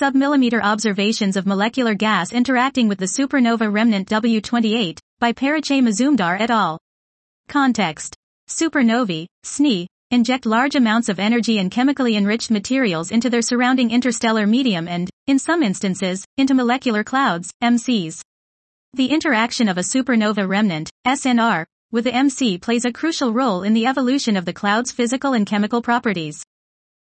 Submillimeter observations of molecular gas interacting with the supernova remnant W28 by Parichay Mazumdar et al. Context. Supernovae, SNE, inject large amounts of energy and chemically enriched materials into their surrounding interstellar medium and, in some instances, into molecular clouds, MCs. The interaction of a supernova remnant, SNR, with the MC plays a crucial role in the evolution of the cloud's physical and chemical properties.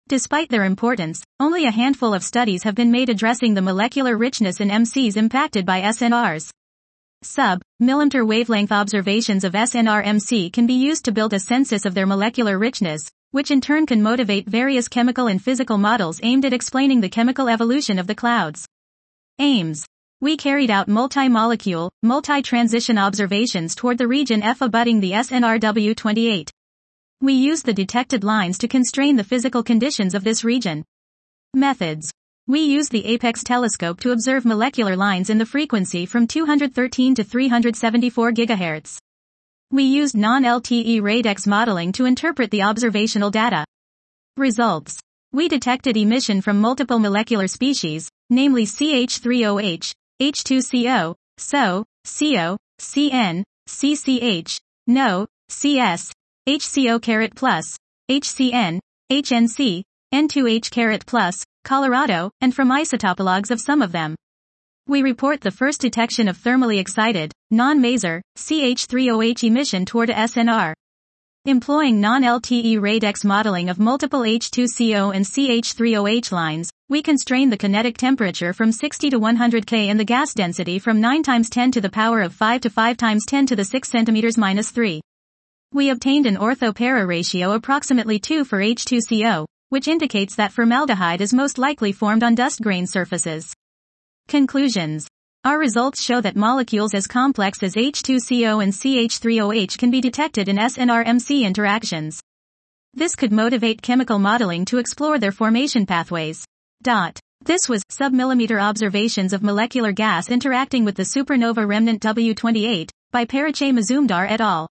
Despite their importance, only a handful of studies have been made addressing the molecular richness in MCs impacted by SNRs. Sub-millimeter wavelength observations of SNR-MC can be used to build a census of their molecular richness, which in turn can motivate various chemical and physical models aimed at explaining the chemical evolution of the clouds. Aims. We carried out multi-molecule, multi-transition observations toward the region F abutting the SNRW28. We use the detected lines to constrain the physical conditions of this region. Methods. We use the APEX telescope to observe molecular lines in the frequency from 213 to 374 GHz. We used non-LTE RADEX modeling to interpret the observational data. Results. We detected emission from multiple molecular species, namely CH3OH, H2CO, SO, CO, CN, CCH, NO, CS, HCO caret plus, HCN, HNC, N2H caret plus, Colorado, and from isotopologues of some of them. We report the first detection of thermally excited, non-maser, CH3OH emission toward a SNR. Employing non-LTE RADEX modeling of multiple H2CO and CH3OH lines, we constrain the kinetic temperature from 60 to 100 K and the gas density from 9 times 10 to the power of 5 to 5 times 10 to the 6 centimeters minus 3. We obtained an ortho-para ratio approximately 2 for H2CO, which indicates that formaldehyde is most likely formed on dust grain surfaces. Conclusions. Our results show that molecules as complex as H2CO and CH3OH can be detected in SNR-MC interactions. This could motivate chemical modeling to explore their formation pathways. Dot. This was submillimeter observations of molecular gas interacting with the supernova remnant W28 by Parichay Mazumdar et al.